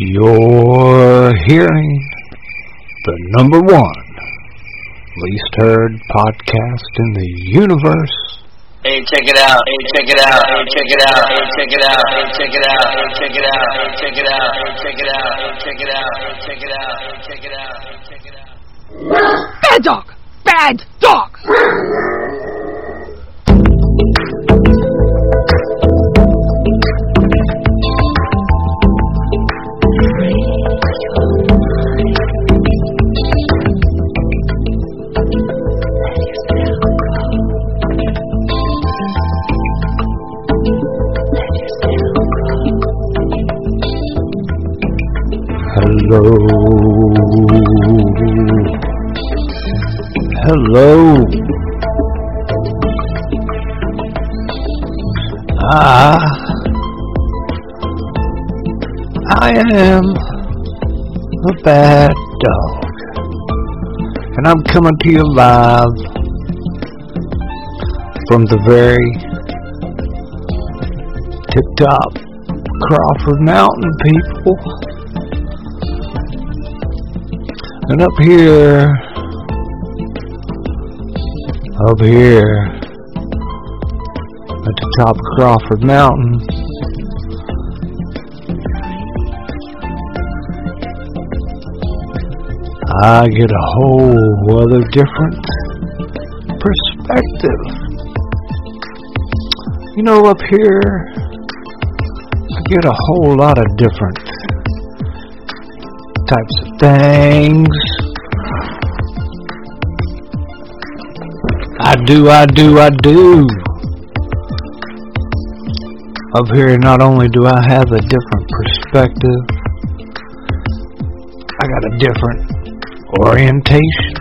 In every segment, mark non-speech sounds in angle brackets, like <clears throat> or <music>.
You're hearing the number one least heard podcast in the universe. Hey, check it out. Hey, check it out. Hey, check it out. Hey, check it out. Hey, check it out. Hey, check it out. Hey, check it out. Hey, check it out. Hey, check it out. Hey, check it out. Hey, check it out. Hey, check it out. Bad dog! Bad dog! Hello. Hello. Ah. I am a bad dog. And I'm coming to you live from the very tip top Crawford Mountain people. And up here, up here, at the top of Crawford Mountain, I get a whole other different perspective. You know, up here, I get a whole lot of different types of things. I do, I do, I do. Up here, not only do I have a different perspective, I got a different orientation,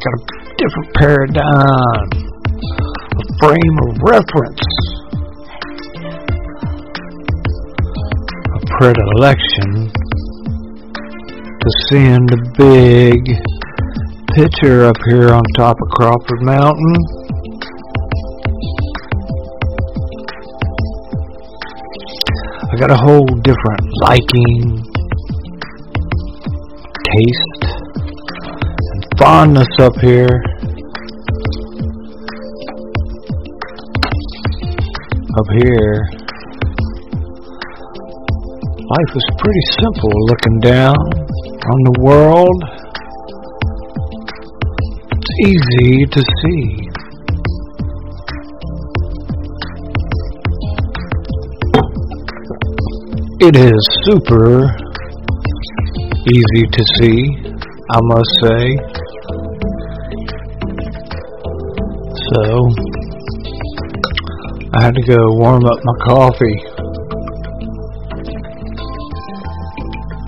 got a different paradigm, a frame of reference. A predilection to seeing the big picture up here on top of Crawford Mountain. I got a whole different liking, taste, and fondness up here. Up here life is pretty simple looking down on the world. It's easy to see. It is super easy to see, I must say. So, I had to go warm up my coffee.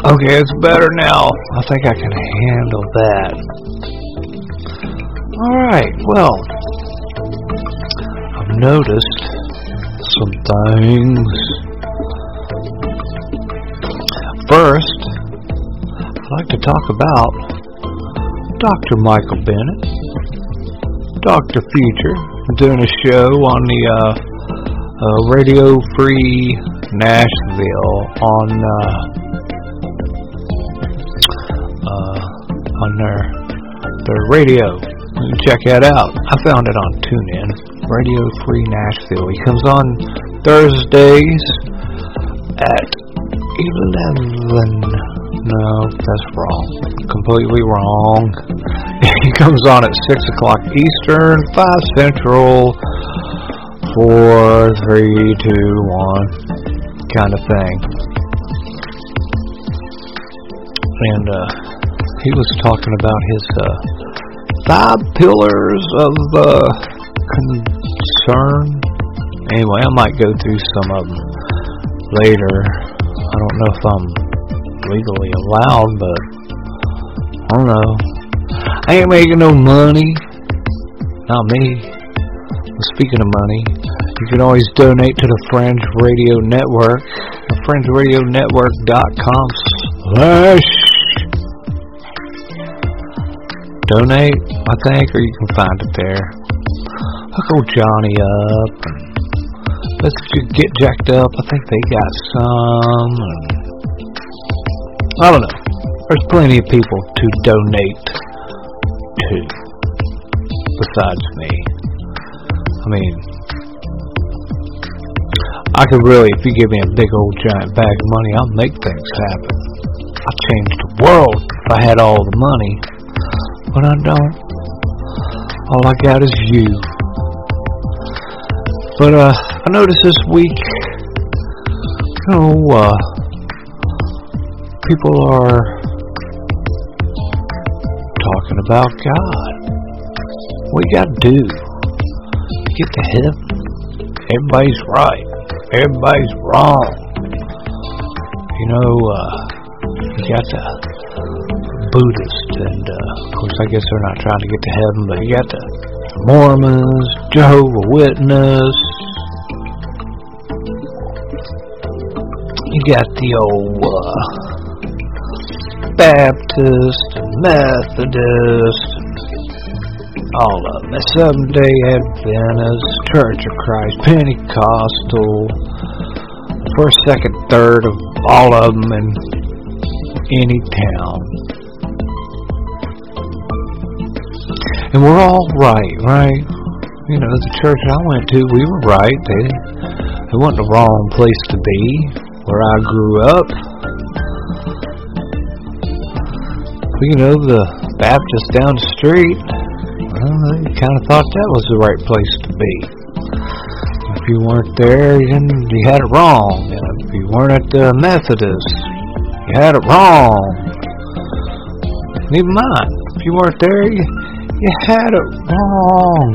Okay, it's better now. I think I can handle that. Alright, well, I've noticed some things. First, I'd like to talk about Dr. Michael Bennett, Dr. Future, doing a show on the uh, uh, Radio Free Nashville on uh, on their their radio. Check that out. I found it on TuneIn. Radio Free Nashville. He comes on Thursdays at eleven. No, that's wrong. Completely wrong. <laughs> He comes on at six o'clock Eastern, five Central, four, three, two, one, kind of thing. And uh he was talking about his uh, five pillars of uh, concern. Anyway, I might go through some of them later. I don't know if I'm legally allowed, but I don't know. I ain't making no money. Not me. Speaking of money, you can always donate to the Fringe Radio Network. FringeRadioNetwork.com slash donate, I think, or you can find it there. Hook old Johnny up let's get jacked up. I think they got some. I don't know. There's plenty of people to donate to besides me. I mean, I could really, if you give me a big old giant bag of money, I'll make things happen. I'll change the world if I had all the money. But I don't. All I got is you. But uh, I noticed this week, you know, uh, people are talking about God. What you do to get to heaven? Everybody's right. Everybody's wrong. You know, uh, you got the Buddhist, and uh, of course, I guess they're not trying to get to heaven, but you got the Mormons, Jehovah Witness. You got the old uh, Baptist, and Methodist, all of them. The Seventh Day Adventist, Church of Christ, Pentecostal, first, second, third of all of them in any town. And we're all right, right? You know, the church I went to, we were right. They, it wasn't the wrong place to be where I grew up. You know, the Baptist down the street, well, they kind of thought that was the right place to be. If you weren't there, then you had it wrong. And if you weren't at the Methodist, you had it wrong. Even mind. If you weren't there, you, you had it wrong.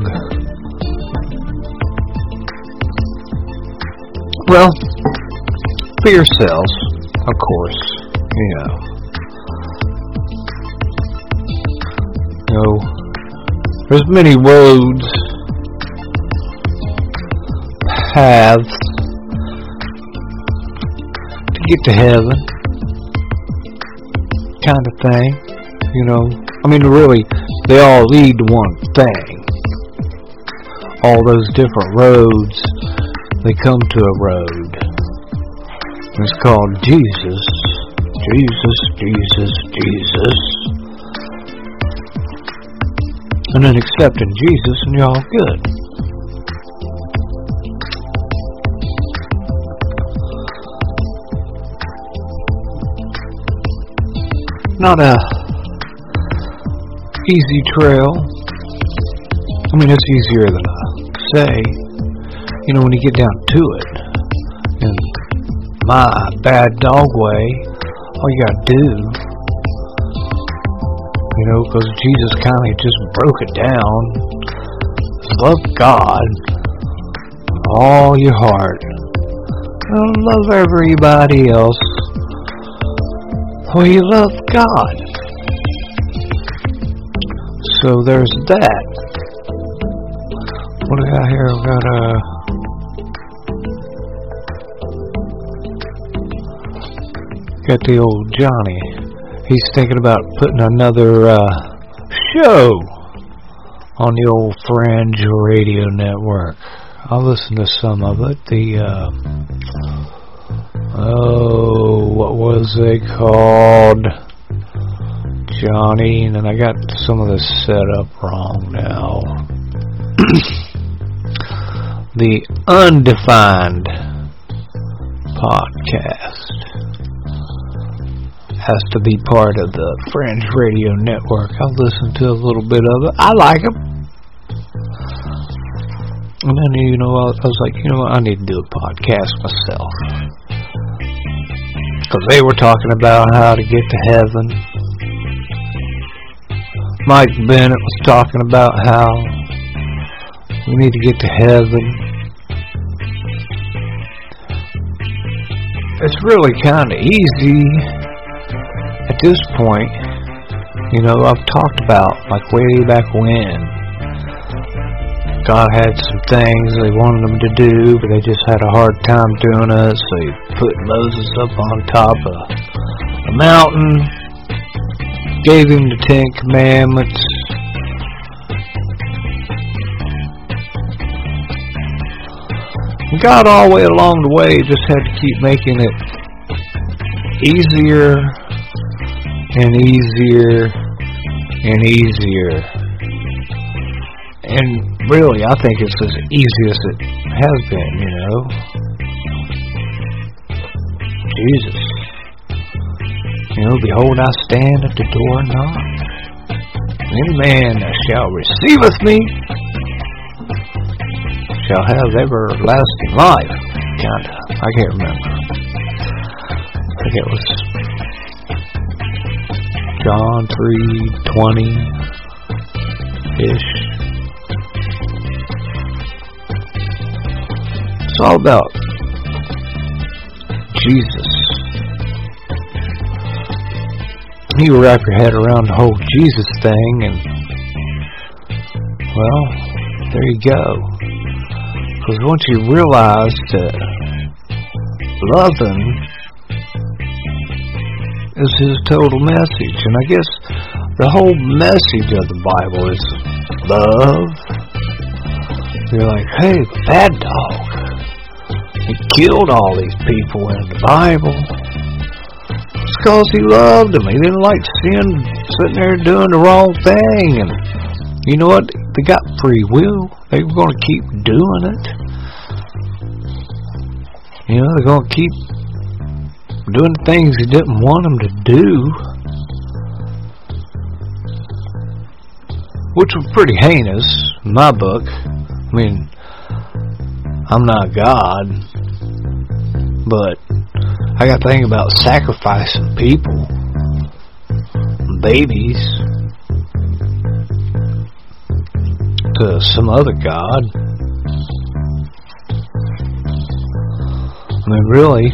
Well, for yourselves, of course, you know. Know, there's many roads, paths to get to heaven, kind of thing. You know, I mean, really, they all lead to one thing. All those different roads, they come to a road. It's called Jesus. Jesus, Jesus, Jesus. And then accepting Jesus, and you're all good. Not a easy trail. I mean, it's easier than I say. You know, when you get down to it, in my bad dog way, all you gotta do, you know, because Jesus kind of just broke it down. Love God all your heart. Love everybody else. Oh, you love God. So there's that. What do I got here? I've got uh, got the old Johnny. He's thinking about putting another uh, show on the old Fringe Radio Network. I'll listen to some of it. The uh, oh, what was it called? Johnny, and I got some of this set up wrong now. <coughs> the Undefined podcast has to be part of the Fringe Radio Network. I'll listen to a little bit of it. I like them. And then, you know, I was like, you know what, I need to do a podcast myself. Because they were talking about how to get to heaven. Mike Bennett was talking about how we need to get to heaven. It's really kind of easy at this point. You know, I've talked about, like, way back when. God had some things they wanted them to do, but they just had a hard time doing it, so he put Moses up on top of a mountain, gave him the Ten Commandments. God all the way along the way just had to keep making it easier and easier and easier. And really, I think it's as easy as it has been, you know. Jesus. You know, behold, I stand at the door and knock. Any man that shall receiveth me shall have everlasting life. Kinda. I can't remember. I think it was John three twenty ish. It's all about Jesus. You wrap your head around the whole Jesus thing and well, there you go. Because once you realize that loving is his total message, and I guess the whole message of the Bible is love. You're like, hey, bad dog. He killed all these people in the Bible. Because he loved them. He didn't like sin sitting there doing the wrong thing. And you know what? They got free will. They were going to keep doing it. You know, they're going to keep doing things he didn't want them to do. Which was pretty heinous in my book. I mean, I'm not God, but I got to think about sacrificing people, babies, to some other God. I mean, really,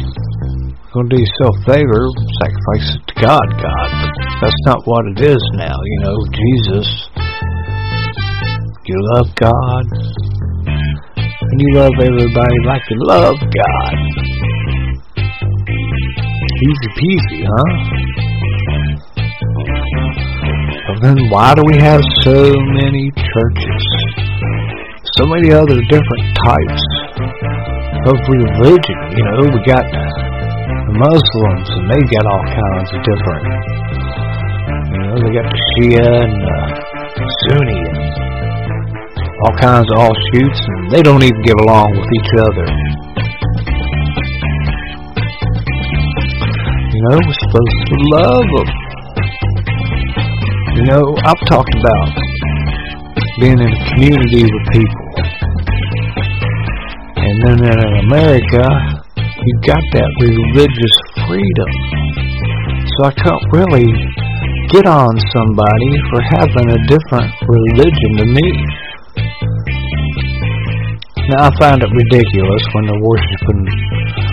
gonna do yourself a favor, sacrifice it to God, God. That's not what it is now, you know, Jesus. You love God, and you love everybody like you love God. Easy peasy, huh? Well, then why do we have so many churches? So many other different types of religion. You know, we got the Muslims, and they got all kinds of different. You know, they got the Shia and Sunni and all kinds of offshoots, and they don't even get along with each other. You know, we're supposed to love them. You know, I've talked about being in a community with people. And then in America, you got that religious freedom. So I can't really get on somebody for having a different religion than me. Now I find it ridiculous when they're worshiping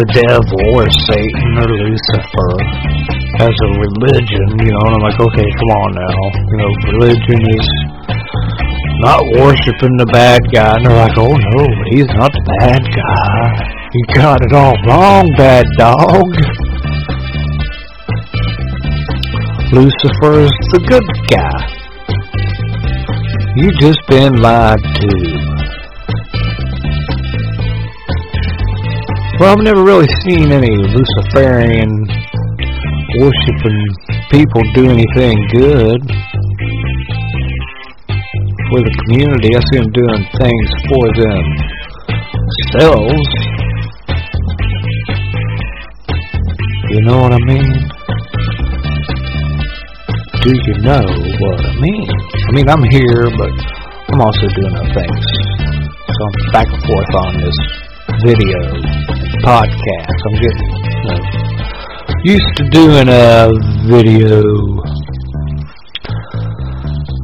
the devil or Satan or Lucifer as a religion, you know, and I'm like, okay, come on now. You know, religion is not worshiping the bad guy. And they're like, oh no, he's not the bad guy. You got it all wrong, bad dog. Lucifer's the good guy. You just been lied to. Well, I've never really seen any Luciferian worshiping people do anything good for the community. I see them doing things for themselves. You know what I mean? Do you know what I mean? I mean, I'm here, but I'm also doing other things. So I'm back and forth on this video podcast. I'm getting used to doing a video.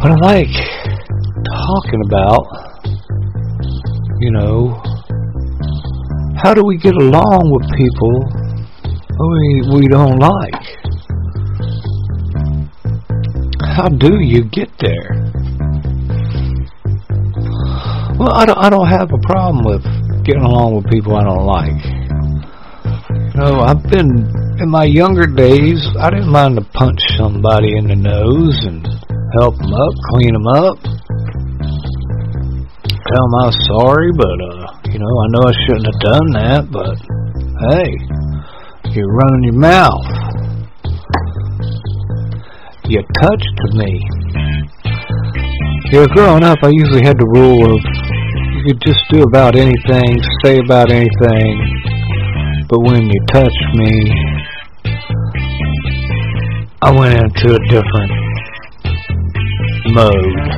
But I like talking about, you know, how do we get along with people we, we don't like? How do you get there? Well, I don't, I don't have a problem with getting along with people I don't like. You know, I've been, in my younger days, I didn't mind to punch somebody in the nose and help them up, clean them up. Tell them I was sorry, but, uh, You know, I know I shouldn't have done that, but hey, you're running your mouth. You touched me. Yeah, growing up, I usually had the rule of you could just do about anything, say about anything, but when you touched me, I went into a different mode.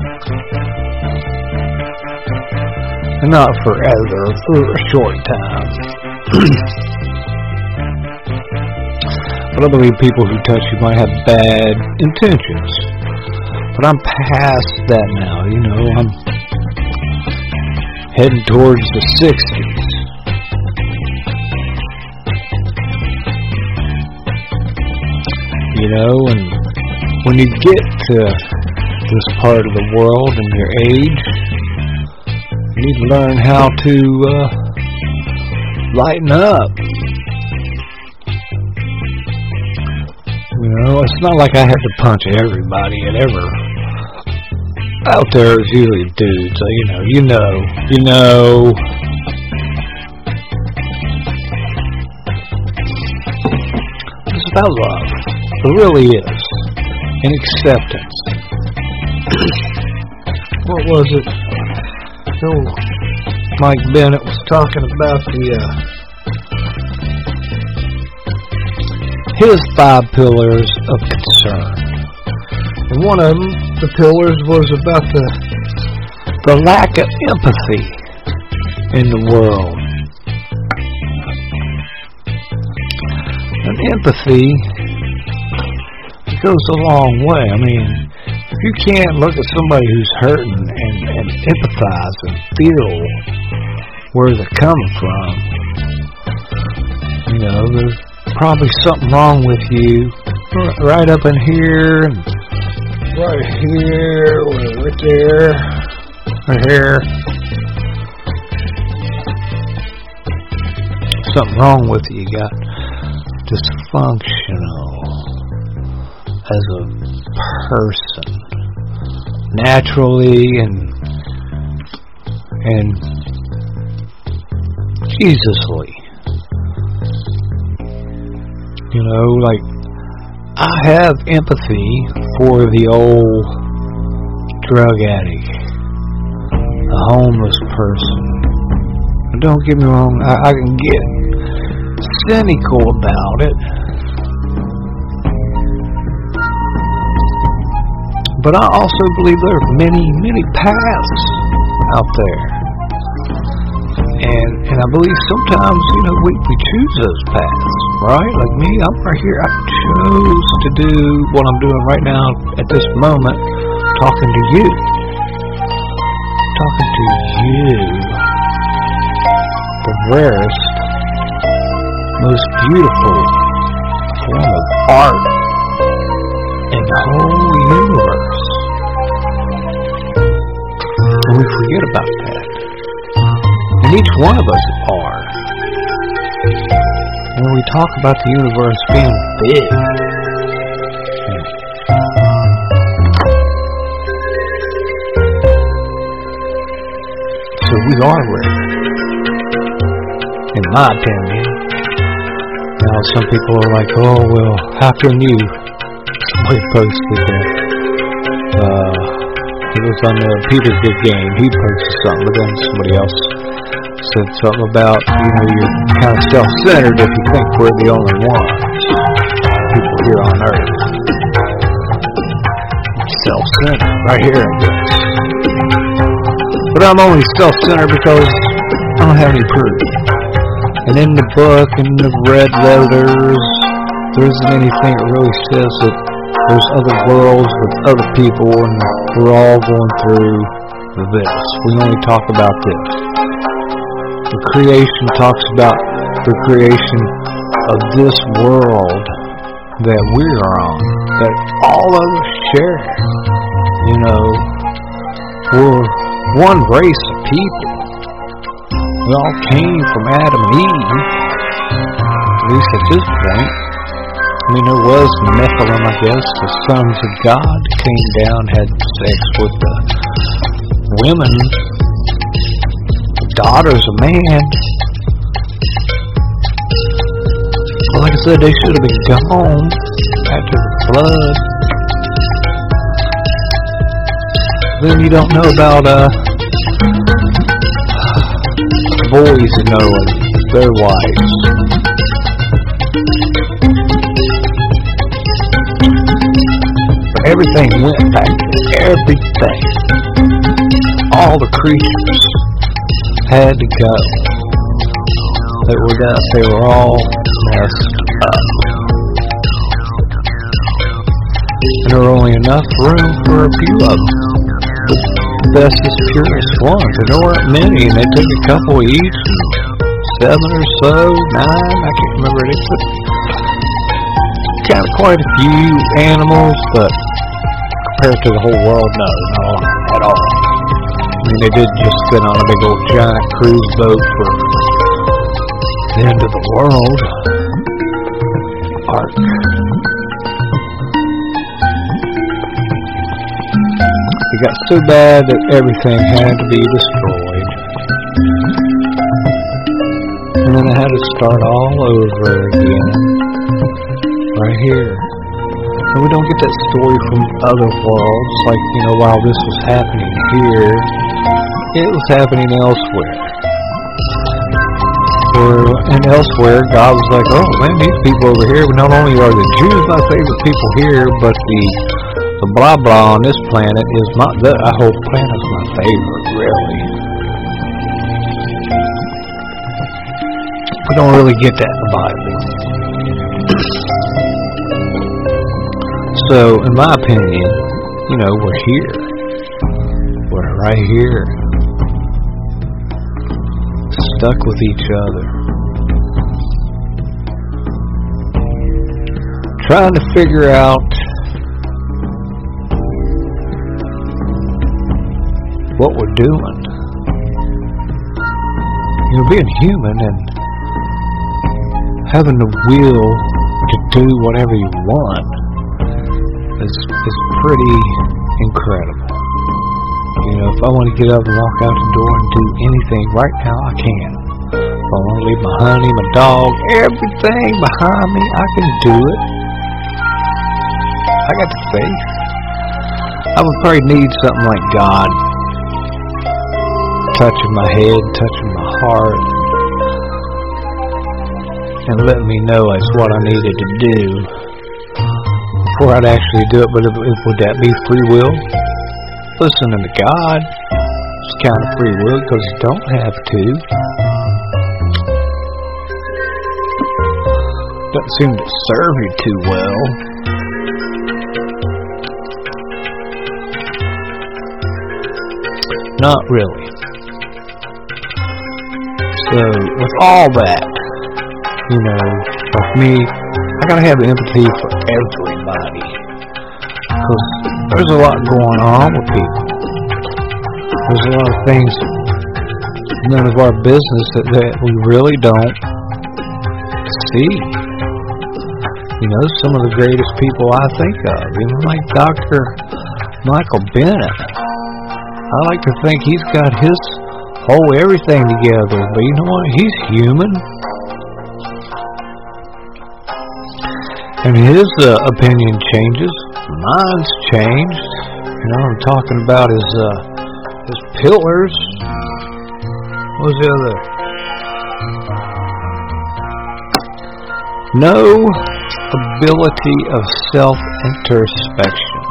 Not forever, for a short time. <clears throat> but I believe people who touch you might have bad intentions. But I'm past that now, you know, I'm heading towards the 60s. You know, and when you get to this part of the world and your age, you need to learn how to uh, lighten up. You know, it's not like I have to punch everybody and ever. Out there is usually dudes, so you know, you know, you know. It's about love. It really is. And acceptance. what was it? Oh, Mike Bennett was talking about the uh, his five pillars of concern. And one of them, the pillars, was about the the lack of empathy in the world. And empathy goes a long way. I mean, if you can't look at somebody who's hurting and, and empathize and feel where they're coming from, you know, there's probably something wrong with you right up in here and right here, right there, right here. Something wrong with you. You got dysfunctional as a person, naturally and and Jesusly. You know, like I have empathy for the old drug addict, the homeless person. Don't get me wrong, I, I can get cynical about it. But I also believe there are many, many paths out there. And and I believe sometimes, you know, we, we choose those paths, right? Like me, I'm right here. I chose to do what I'm doing right now at this moment, talking to you. Talking to you. The rarest, most beautiful form of art in the whole universe. Forget about that. And each one of us are. And when we talk about the universe being big, so we are rare. In my opinion. Now some people are like, oh well, how can you? Somebody posted that. Uh, it was on the Peter's Good Game. He posted something, but then somebody else said something about, you know, you're kind of self-centered if you think we're the only ones, people here on Earth. Self-centered, right here. But I'm only self-centered because I don't have any proof. And in the book, in the red letters, there isn't anything that really says that there's other worlds with other people and we're all going through this. We only talk about this. The creation talks about the creation of this world that we're on, that all of us share. You know, we're one race of people. We all came from Adam and Eve, at least at this point. I mean, there was Nephilim, I guess, the sons of God came down, had sex with the women the daughter's of man. Well, like I said, they should have been gone after the flood. Then you don't know about uh <sighs> boys knowing their wives. Everything went back everything. All the creatures had to go. They were that they were all messed up. And there were only enough room for a few of them. The bestest, purest ones. And there weren't many, and they took a couple each. Seven or so, nine, I can't remember. Kind of quite a few animals, but compared to the whole world, no, a lot at all. I mean, they did just spin on a big old giant cruise boat for the end of the world ark. It got so bad that everything had to be destroyed. And then I had to start all over again. Right here. And we don't get that story from other worlds, like, you know, while this was happening here, it was happening elsewhere. Or, and elsewhere, God was like, oh man, these people over here, not only are the Jews my favorite people here, but the the blah blah on this planet is my the whole planet's my favorite, really. We don't really get that in the Bible. So, in my opinion, you know, we're here. We're right here. Stuck with each other. Trying to figure out what we're doing. You know, being human and having the will to do whatever you want is is pretty incredible. You know, if I want to get up and walk out the door and do anything right now, I can. If I want to leave my honey, my dog, everything behind me, I can do it. I got the faith. I would probably need something like God touching my head, touching my heart, and letting me know it's what I needed to do before I'd actually do it. But if, would that be free will? Listening to God is kind of free will because you don't have to. Doesn't seem to serve you too well. Not really. So, with all that, you know, with me, I gotta have empathy for everybody. Because there's a lot going on with people. There's a lot of things, none of our business that, that we really don't see. You know, some of the greatest people I think of, even like Dr. Michael Bennett. I like to think he's got his whole everything together, but you know what? He's human. And his uh, opinion changes. Mine's changed. You know, I'm talking about his uh, his pillars. What was the other? No ability of self-introspection.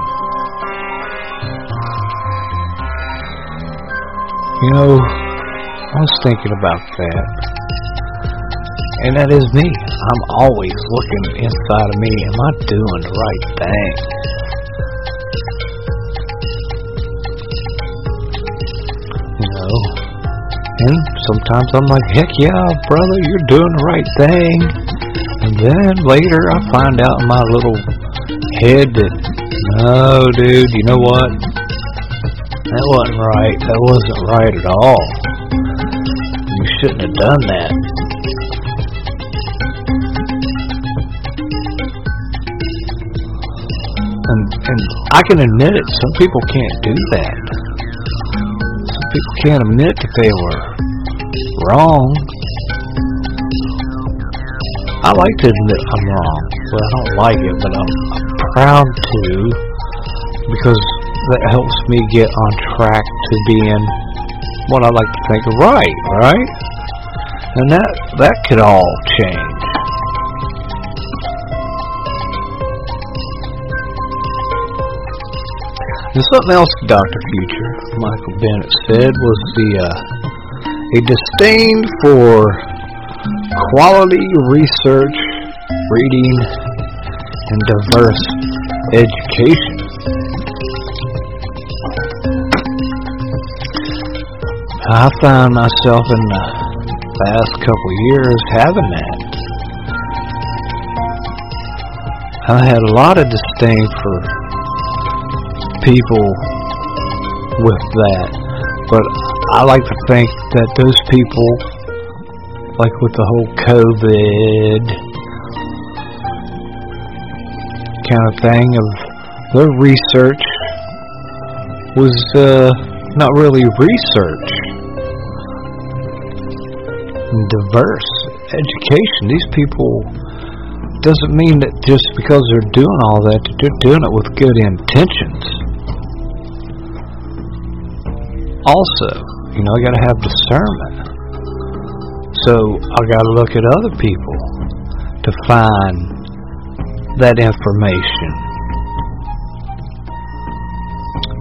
You know, I was thinking about that. And that is me. I'm always looking inside of me. Am I doing the right thing? Sometimes I'm like, heck yeah, brother, you're doing the right thing. And then later I find out in my little head that, no, dude, you know what? That wasn't right. That wasn't right at all. You shouldn't have done that. And and I can admit it. Some people can't do that. Can't admit that they were wrong. I like to admit I'm wrong. Well, I don't like it, but I'm, I'm proud to because that helps me get on track to being what I like to think right, right? And that that could all change. And something else Dr. Future, Michael Bennett said was the uh, a disdain for quality research, reading, and diverse education. I found myself in the past couple years having that. I had a lot of disdain for people with that, but I like to think that those people, like with the whole COVID kind of thing, of their research was uh, not really research diverse education. These people doesn't mean that just because they're doing all that, they're doing it with good intentions. Also, you know, I got to have discernment. So I got to look at other people to find that information.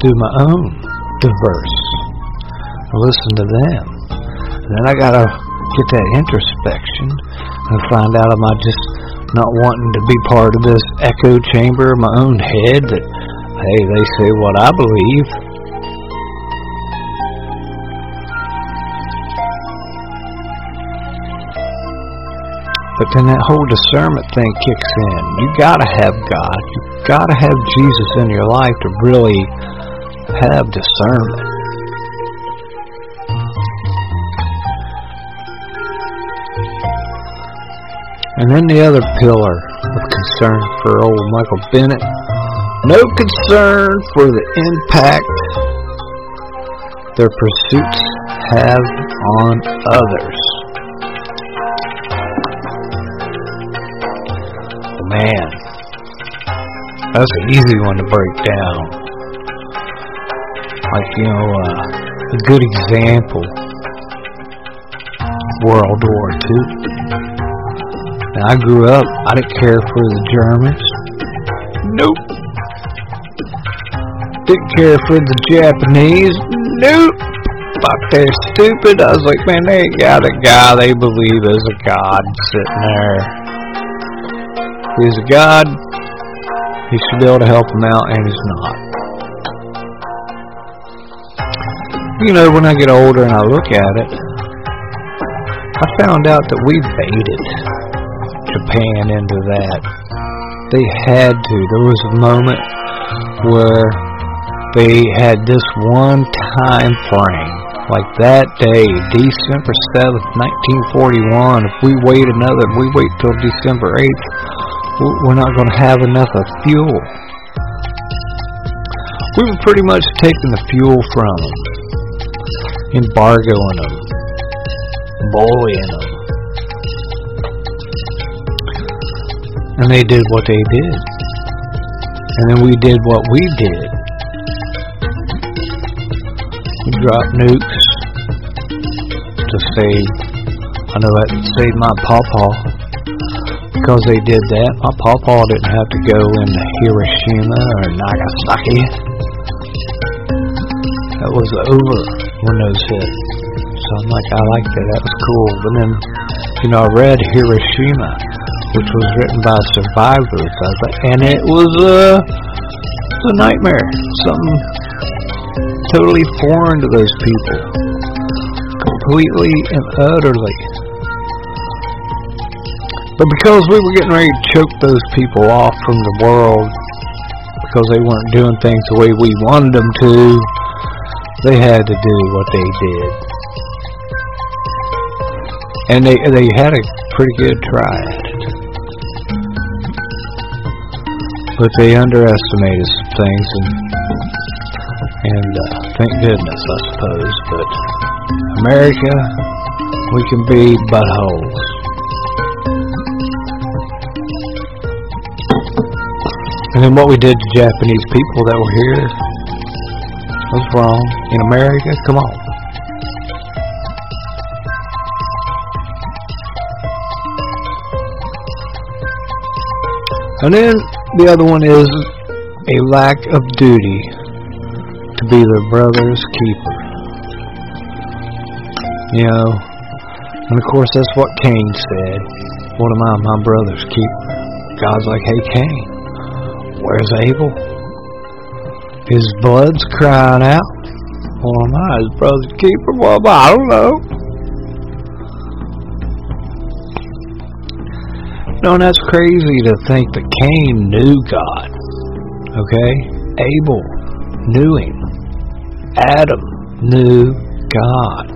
Do my own diverse. Listen to them. And then I got to get that introspection and find out am I just not wanting to be part of this echo chamber of my own head that hey they say what I believe but then that whole discernment thing kicks in. You gotta have God. You gotta have Jesus in your life to really have discernment. And then the other pillar of concern for old Michael Bennett. No concern for the impact their pursuits have on others. Man, that's an easy one to break down. Like, you know, uh, a good example World War II. Now, I grew up, I didn't care for the Germans. Nope. Didn't care for the Japanese. Nope. Thought they're stupid. I was like, man, they got a guy they believe is a god sitting there. A god. He should be able to help them out, and he's not. You know, when I get older and I look at it, I found out that we baited Japan into that. They had to. There was a moment where they had this one time frame. Like that day, December 7th, 1941, if we wait another, if we wait till December 8th, we're not going to have enough of fuel. We were pretty much taking the fuel from them, embargoing them, bullying them. And they did what they did. And then we did what we did. We dropped nukes to save, I know that saved my pawpaw. Because they did that, my pawpaw didn't have to go into Hiroshima or Nagasaki. That was over when those hit. So I'm like, I liked it. That was cool. But then, you know, I read Hiroshima which was written by survivors of it, and it was uh, a nightmare. Something totally foreign to those people, completely and utterly. But because we were getting ready to choke those people off from the world, because they weren't doing things the way we wanted them to, they had to do what they did. And they they had a pretty good try. But they underestimated some things, and and uh, thank goodness, I suppose. But America we can be buttholes. And then what we did to Japanese people that were here was wrong. In America, come on. And then the other one is a lack of duty to be their brother's keeper. You know, and of course that's what Cain said. What am I, my brother's keeper? God's like, hey Cain, where's Abel? His blood's crying out. Well, am I his brother's keeper? Well, I don't know. No, and that's crazy to think that Cain knew God. Okay? Abel knew him. Adam knew God.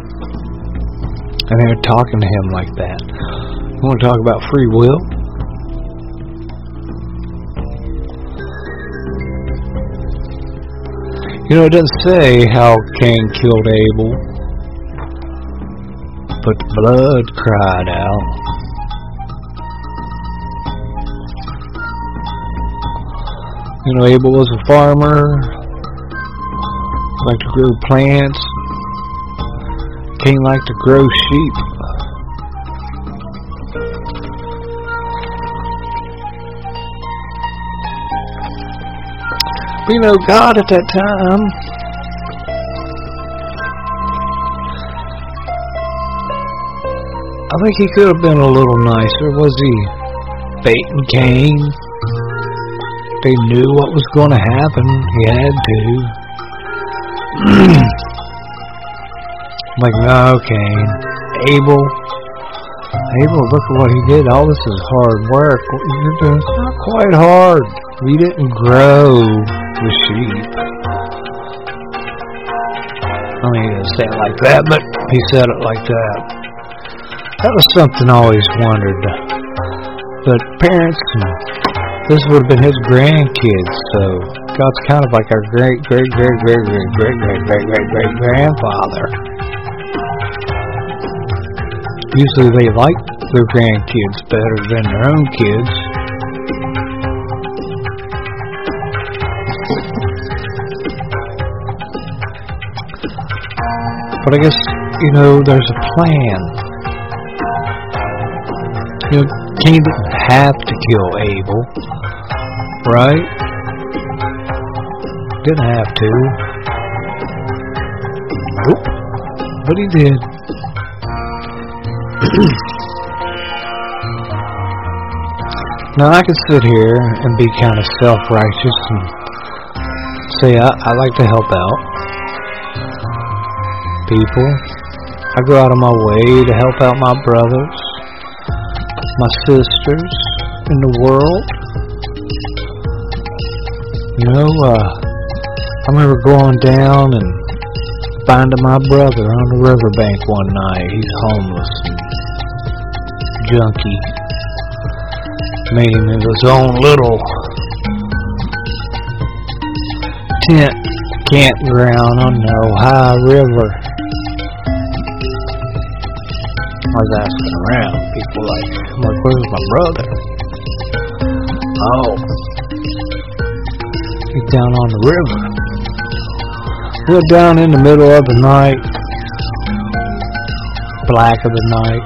And they're talking to him like that. You want to talk about free will? You know, it doesn't say how Cain killed Abel, but blood cried out. You know, Abel was a farmer, liked to grow plants. Cain liked to grow sheep. You know, God at that time I think he could have been a little nicer. Was he baiting Cain? They knew what was going to happen. He had to. <clears throat> like, no, Cain. Abel. Abel, look at what he did. All this is hard work. What you're doing is not quite hard. We didn't grow the sheep. I mean, he didn't say it like that, but he said it like that. That was something I always wondered. But parents, this would have been his grandkids, so God's kind of like our great, great, great, great, great, great, great, great, great, great grandfather. Usually they like their grandkids better than their own kids. But I guess, you know, there's a plan. You know, Cain didn't have to kill Abel, right? Didn't have to. Nope. But he did. <clears throat> now I can sit here and be kind of self-righteous and say I, I like to help out people. I go out of my way to help out my brothers, my sisters in the world. You know, uh, I remember going down and finding my brother on the riverbank one night. He's homeless and junkie. Made him into his own little tent campground on the Ohio River. I was asking around, people like, I'm like, where's my brother? Oh, he's down on the river. We're down in the middle of the night, black of the night.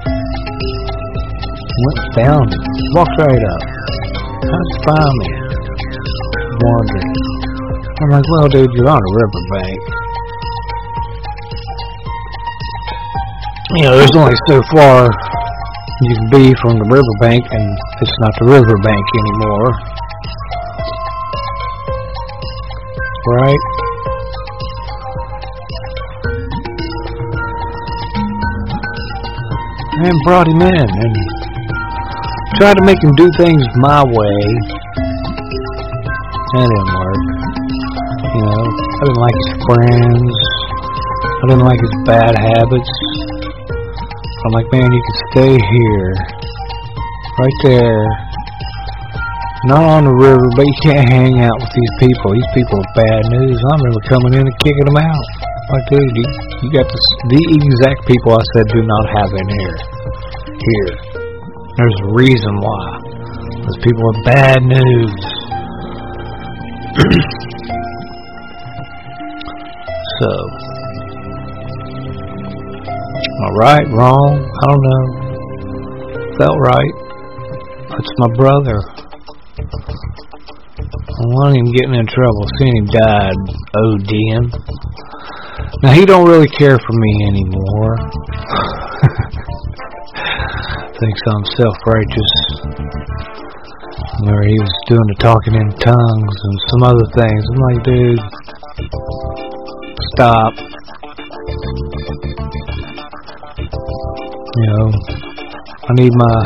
Went down, walked right up. How'd find me? Wondering. I'm like, well, dude, you're on a riverbank. You know, there's only so far you can be from the riverbank, and it's not the riverbank anymore. Right? And brought him in and tried to make him do things my way. That didn't work. You know, I didn't like his friends. I didn't like his bad habits. I'm like, man, you can stay here. Right there. Not on the river, but you can't hang out with these people. These people are bad news. I remember coming in and kicking them out. Like, dude, you, you got the, the exact people I said do not have in here. Here. There's a reason why. Those people are bad news. <clears throat> so, right, wrong? I don't know. Felt right. That's my brother. I want him getting in trouble. Seeing him died ODing. Now he don't really care for me anymore. <laughs> Thinks I'm self-righteous. Where he was doing the talking in tongues and some other things. I'm like, dude, stop. You know, I need my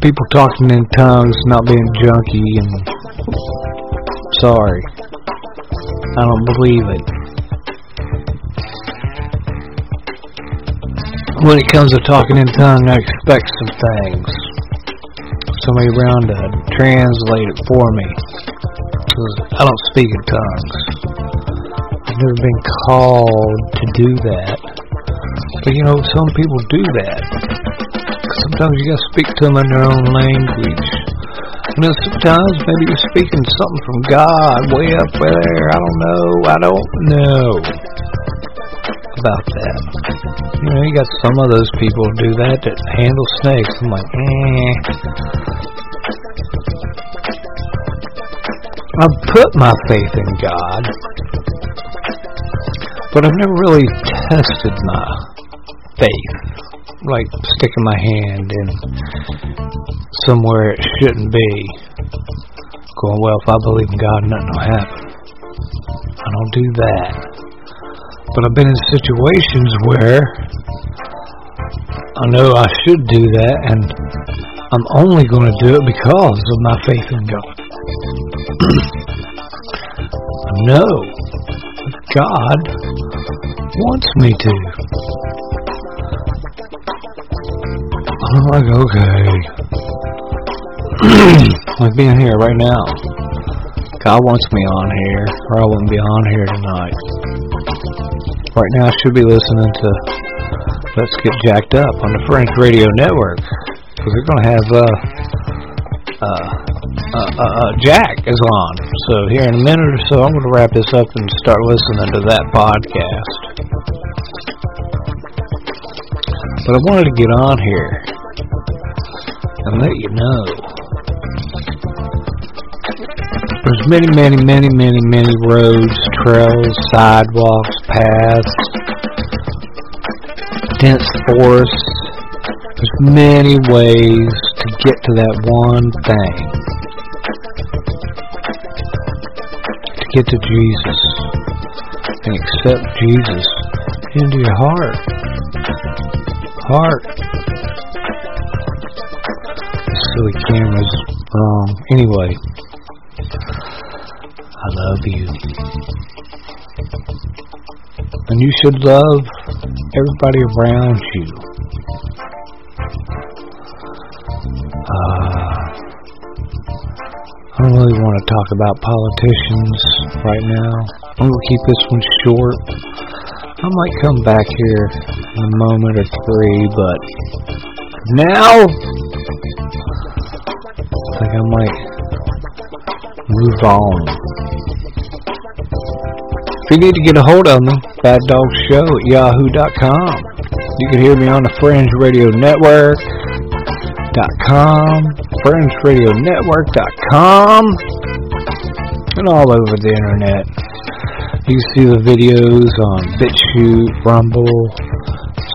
people talking in tongues not being junky and sorry. I don't believe it. When it comes to talking in tongues, I expect some things. Somebody around to translate it for me. 'Cause I don't speak in tongues. I've never been called to do that. But you know, some people do that. Sometimes you gotta speak to them in their own language. You know, sometimes maybe you're speaking something from God way up there. I don't know. I don't know about that. You know, you got some of those people do that that handle snakes. I'm like, eh. I've put my faith in God, but I've never really tested my faith. Like sticking my hand in somewhere it shouldn't be. Going, well, if I believe in God, nothing will happen. I don't do that. But I've been in situations where I know I should do that, and I'm only going to do it because of my faith in God. <clears throat> Know God wants me to. I'm like, okay. <clears throat> like being here right now. God wants me on here, or I wouldn't be on here tonight. Right now, I should be listening to Let's Get Jacked Up on the Fringe Radio Network. Because they're going to have, uh, uh, uh, uh, uh, Jack is on. So here in a minute or so, I'm going to wrap this up and start listening to that podcast. But I wanted to get on here and let you know. There's many, many, many, many, many roads, trails, sidewalks, paths, dense forests. There's many ways to get to that one thing. Get to Jesus and accept Jesus into your heart. Heart. Silly camera's wrong. Anyway, I love you. And you should love everybody around you. Uh, I don't really want to talk about politicians right now. I'm going to keep this one short. I might come back here in a moment or three, but now I think I might move on. If you need to get a hold of me, Bad Dog Show at yahoo.com. You can hear me on the Fringe Radio Network. Com, FringeRadioNetwork.com, all over the internet. You see the videos on BitChute, Rumble,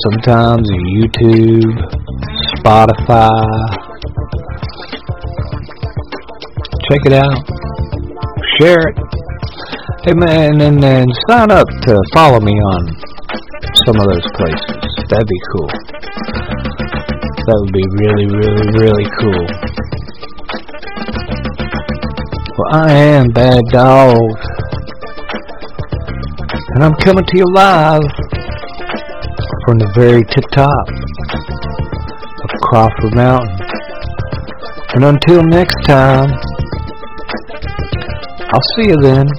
sometimes on YouTube, Spotify. Check it out. Share it. Hey man, and then sign up to follow me on some of those places. That'd be cool. That would be really, really, really cool. Well, I am Bad Dog. And I'm coming to you live from the very tip top of Crawford Mountain. And until next time, I'll see you then.